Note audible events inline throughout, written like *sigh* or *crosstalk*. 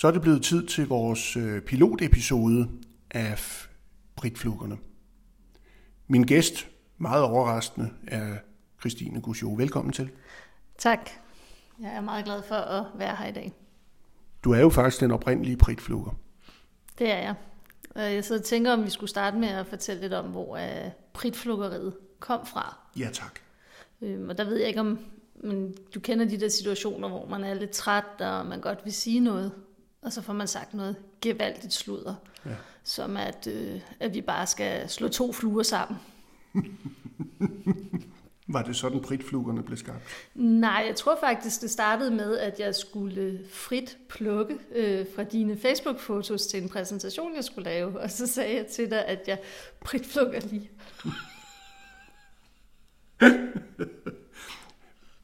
Så er det blevet tid til vores øh, pilotepisode af Britfluggerne. Min gæst, meget overraskende, er Christine Gusjo. Velkommen til. Tak. Jeg er meget glad for at være her i dag. Du er jo faktisk den oprindelige Britflugger. Det er jeg. Jeg så tænker, om vi skulle starte med at fortælle lidt om, hvor pritfluggeriet kom fra. Ja, tak. Øhm, og der ved jeg ikke, om men du kender de der situationer, hvor man er lidt træt, og man godt vil sige noget, og så får man sagt noget gevaldigt sludder, ja. som at, øh, at vi bare skal slå to fluer sammen. *laughs* Var det sådan, pritflugerne blev skabt? Nej, jeg tror faktisk, det startede med, at jeg skulle frit plukke øh, fra dine Facebook-fotos til en præsentation, jeg skulle lave. Og så sagde jeg til dig, at jeg pritflukker lige. *laughs*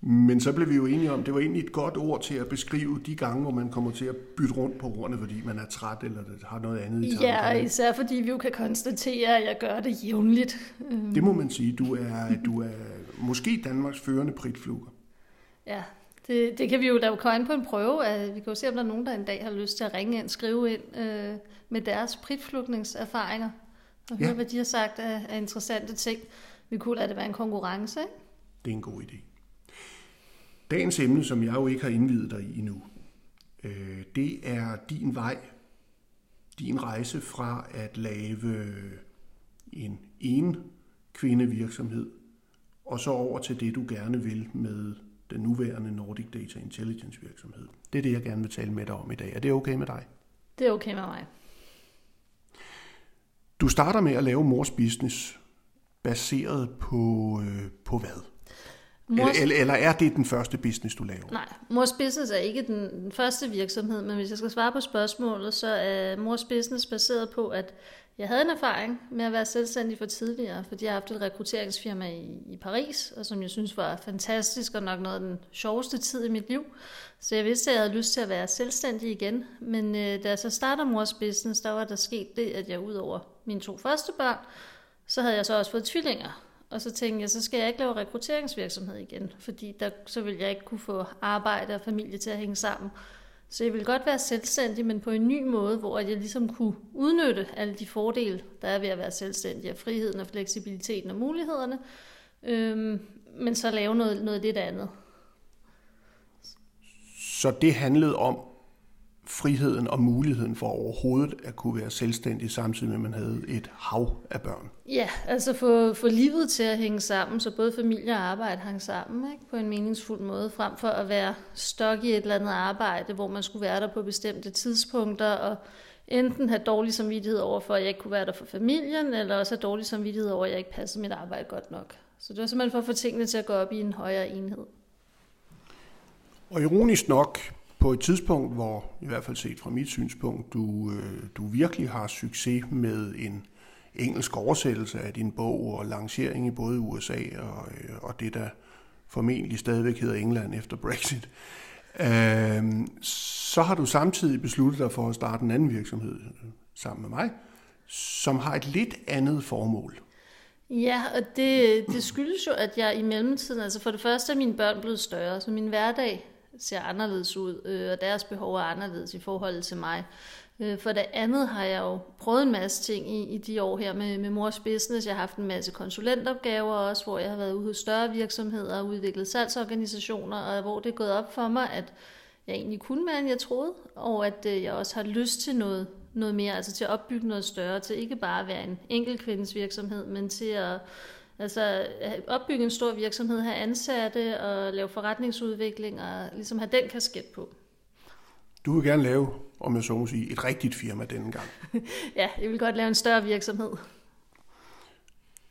Men så blev vi jo enige om, det var egentlig et godt ord til at beskrive de gange, hvor man kommer til at bytte rundt på ordene, fordi man er træt eller har noget andet i tanken. Ja, især fordi vi jo kan konstatere, at jeg gør det jævnligt. Det må man sige. Du er, du er måske Danmarks førende pritfluger. Ja, det, det kan vi jo lave komme på en prøve. Vi kan jo se, om der er nogen, der en dag har lyst til at ringe ind, skrive ind øh, med deres pritflugningserfaringer og høre, ja. hvad de har sagt af, af interessante ting. Vi kunne lade det være en konkurrence, ikke? Det er en god idé. Dagens emne, som jeg jo ikke har indvidet dig i endnu, øh, det er din vej, din rejse fra at lave en en kvindevirksomhed, og så over til det, du gerne vil med den nuværende Nordic Data Intelligence virksomhed. Det er det, jeg gerne vil tale med dig om i dag. Er det okay med dig? Det er okay med mig. Du starter med at lave mors business, baseret på, øh, på hvad? Mors... Eller, eller er det den første business, du laver? Nej, Mors Business er ikke den, den første virksomhed, men hvis jeg skal svare på spørgsmålet, så er Mors Business baseret på, at jeg havde en erfaring med at være selvstændig for tidligere, fordi jeg har haft et rekrutteringsfirma i, i Paris, og som jeg synes var fantastisk og nok noget af den sjoveste tid i mit liv. Så jeg vidste, at jeg havde lyst til at være selvstændig igen. Men øh, da jeg så starter Mors Business, der var der sket det, at jeg ud over mine to første børn, så havde jeg så også fået tvillinger. Og så tænkte jeg, så skal jeg ikke lave rekrutteringsvirksomhed igen, fordi der, så vil jeg ikke kunne få arbejde og familie til at hænge sammen. Så jeg vil godt være selvstændig, men på en ny måde, hvor jeg ligesom kunne udnytte alle de fordele, der er ved at være selvstændig, og friheden og fleksibiliteten og mulighederne, øhm, men så lave noget, noget lidt andet. Så det handlede om friheden og muligheden for overhovedet at kunne være selvstændig, samtidig med at man havde et hav af børn. Ja, altså få, få livet til at hænge sammen, så både familie og arbejde hang sammen ikke? på en meningsfuld måde, frem for at være stok i et eller andet arbejde, hvor man skulle være der på bestemte tidspunkter, og enten have dårlig samvittighed over for, at jeg ikke kunne være der for familien, eller også have dårlig samvittighed over, at jeg ikke passede mit arbejde godt nok. Så det var simpelthen for at få tingene til at gå op i en højere enhed. Og ironisk nok, på et tidspunkt, hvor i hvert fald set fra mit synspunkt, du, øh, du virkelig har succes med en engelsk oversættelse af din bog og lancering i både USA og, øh, og det, der formentlig stadigvæk hedder England efter Brexit, øh, så har du samtidig besluttet dig for at starte en anden virksomhed sammen med mig, som har et lidt andet formål. Ja, og det, det skyldes jo, at jeg i mellemtiden, altså for det første er mine børn blevet større, så min hverdag ser anderledes ud, øh, og deres behov er anderledes i forhold til mig. Øh, for det andet har jeg jo prøvet en masse ting i, i de år her med, med mors business. Jeg har haft en masse konsulentopgaver også, hvor jeg har været ude hos større virksomheder og udviklet salgsorganisationer, og hvor det er gået op for mig, at jeg egentlig kunne mere, end jeg troede, og at øh, jeg også har lyst til noget, noget mere, altså til at opbygge noget større, til ikke bare at være en enkelt kvindes virksomhed, men til at Altså opbygge en stor virksomhed, have ansatte og lave forretningsudvikling og ligesom have den kasket på. Du vil gerne lave, om jeg så må sige, et rigtigt firma denne gang. *laughs* ja, jeg vil godt lave en større virksomhed.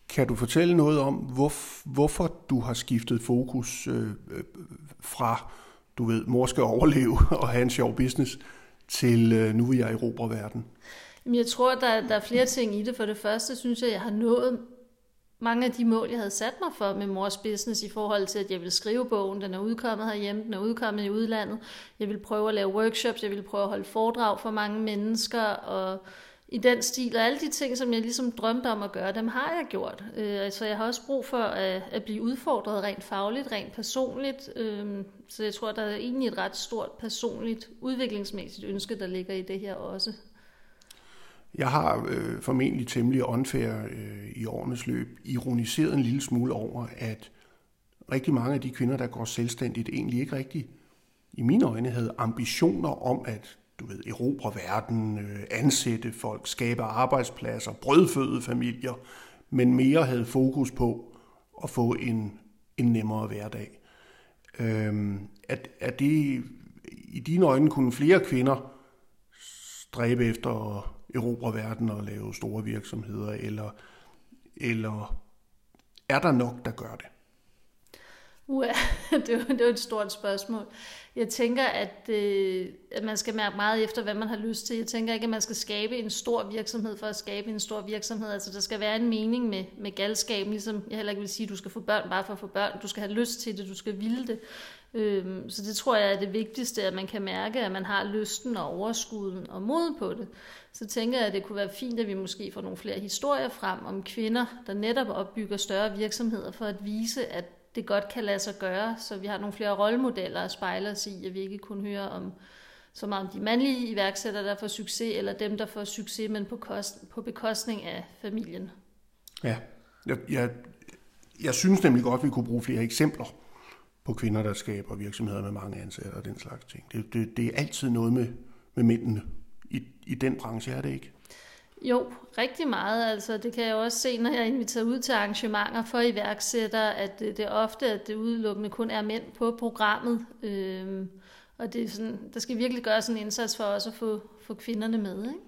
Kan du fortælle noget om, hvor, hvorfor du har skiftet fokus øh, fra, du ved, mor skal overleve *laughs* og have en sjov business, til øh, nu vil jeg erobre verden? Jeg tror, der, der er flere ting i det. For det første synes jeg, jeg har nået mange af de mål, jeg havde sat mig for med mors business i forhold til, at jeg vil skrive bogen, den er udkommet herhjemme, den er udkommet i udlandet. Jeg vil prøve at lave workshops, jeg vil prøve at holde foredrag for mange mennesker, og i den stil. Og alle de ting, som jeg ligesom drømte om at gøre, dem har jeg gjort. Øh, altså, jeg har også brug for at, at blive udfordret rent fagligt, rent personligt. Øh, så jeg tror, der er egentlig et ret stort personligt udviklingsmæssigt ønske, der ligger i det her også. Jeg har øh, formentlig temmelig unfair øh, i årenes løb ironiseret en lille smule over, at rigtig mange af de kvinder, der går selvstændigt, egentlig ikke rigtig, i mine øjne, havde ambitioner om at du ved, erobre verden, øh, ansætte folk, skabe arbejdspladser, brødføde familier, men mere havde fokus på at få en, en nemmere hverdag. Øhm, at, at det i dine øjne kunne flere kvinder stræbe efter at erobre verden og lave store virksomheder, eller, eller er der nok, der gør det? Uh, *laughs* det, er det er et stort spørgsmål. Jeg tænker, at, øh, at man skal mærke meget efter, hvad man har lyst til. Jeg tænker ikke, at man skal skabe en stor virksomhed for at skabe en stor virksomhed. Altså, der skal være en mening med, med galskaben, ligesom jeg heller ikke vil sige, at du skal få børn bare for at få børn. Du skal have lyst til det, du skal ville det. Øhm, så det tror jeg er det vigtigste, at man kan mærke, at man har lysten og overskuden og mod på det. Så tænker jeg, at det kunne være fint, at vi måske får nogle flere historier frem om kvinder, der netop opbygger større virksomheder for at vise, at det godt kan lade sig gøre, så vi har nogle flere rollemodeller at spejle os i, at vi ikke kun hører om så meget om de mandlige iværksættere, der får succes, eller dem, der får succes, men på, kost, på bekostning af familien. Ja, jeg, jeg, jeg synes nemlig godt, at vi kunne bruge flere eksempler på kvinder, der skaber virksomheder med mange ansatte og den slags ting. Det, det, det er altid noget med, med mændene. I, I den branche er det ikke. Jo, rigtig meget. Altså, det kan jeg også se, når jeg inviterer ud til arrangementer for iværksættere, at det, det er ofte, at det udelukkende kun er mænd på programmet. Øhm, og det er sådan, der skal virkelig gøres en indsats for os at få, få kvinderne med. Ikke?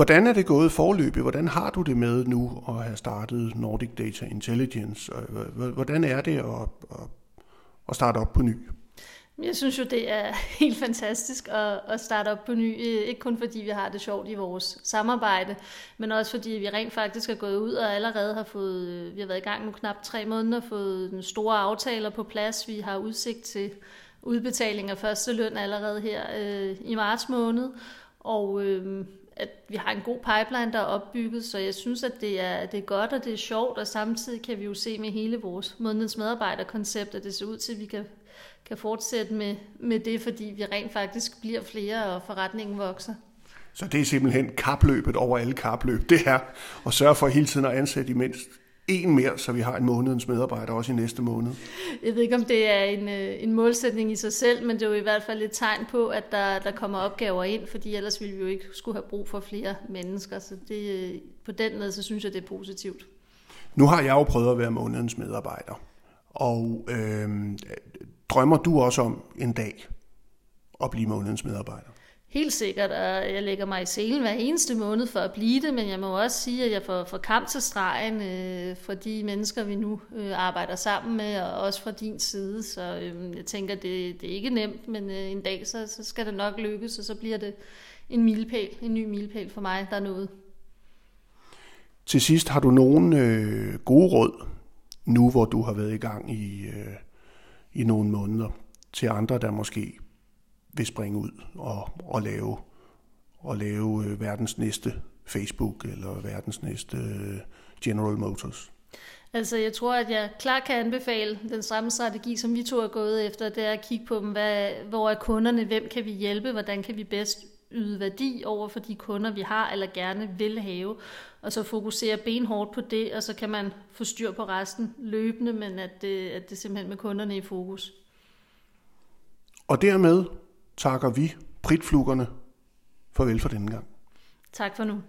Hvordan er det gået forløbet? Hvordan har du det med nu at have startet Nordic Data Intelligence? Øh, hvordan er det at, at starte op på ny? Jeg synes jo, det er helt fantastisk at, at starte op på ny. Øh, ikke kun fordi vi har det sjovt i vores samarbejde, men også fordi vi rent faktisk er gået ud og allerede har fået, øh, vi har været i gang nu knap tre måneder, fået den store aftaler på plads. Vi har udsigt til udbetaling af første løn allerede her øh, i marts måned. Og øh, at vi har en god pipeline, der er opbygget, så jeg synes, at det er, det er godt, og det er sjovt, og samtidig kan vi jo se med hele vores månedens medarbejderkoncept, at det ser ud til, at vi kan kan fortsætte med, med det, fordi vi rent faktisk bliver flere, og forretningen vokser. Så det er simpelthen kapløbet over alle kapløb, det er at sørge for hele tiden at ansætte i mindst en mere, så vi har en månedens medarbejder også i næste måned. Jeg ved ikke, om det er en, øh, en målsætning i sig selv, men det er jo i hvert fald et tegn på, at der, der kommer opgaver ind, fordi ellers ville vi jo ikke skulle have brug for flere mennesker. Så det, øh, på den måde, så synes jeg, det er positivt. Nu har jeg jo prøvet at være månedens medarbejder, og øh, drømmer du også om en dag at blive månedens medarbejder? Helt sikkert, og jeg lægger mig i selen hver eneste måned for at blive det, men jeg må også sige, at jeg får, får kamp til stregen øh, for de mennesker, vi nu øh, arbejder sammen med, og også fra din side. Så øh, jeg tænker, det, det er ikke nemt, men øh, en dag så, så skal det nok lykkes, og så bliver det en milepæl, en ny milepæl for mig, der er noget. Til sidst, har du nogle øh, gode råd, nu hvor du har været i gang i... Øh i nogle måneder til andre, der måske vil springe ud og, og lave, og lave øh, verdens næste Facebook eller verdens næste øh, General Motors? Altså, jeg tror, at jeg klart kan anbefale den samme strategi, som vi to er gået efter, det er at kigge på dem, hvad, hvor er kunderne, hvem kan vi hjælpe, hvordan kan vi bedst yde værdi over for de kunder, vi har eller gerne vil have, og så fokusere benhårdt på det, og så kan man få styr på resten løbende, men at det, at det simpelthen med kunderne i fokus. Og dermed takker vi pritflugerne farvel for denne gang. Tak for nu.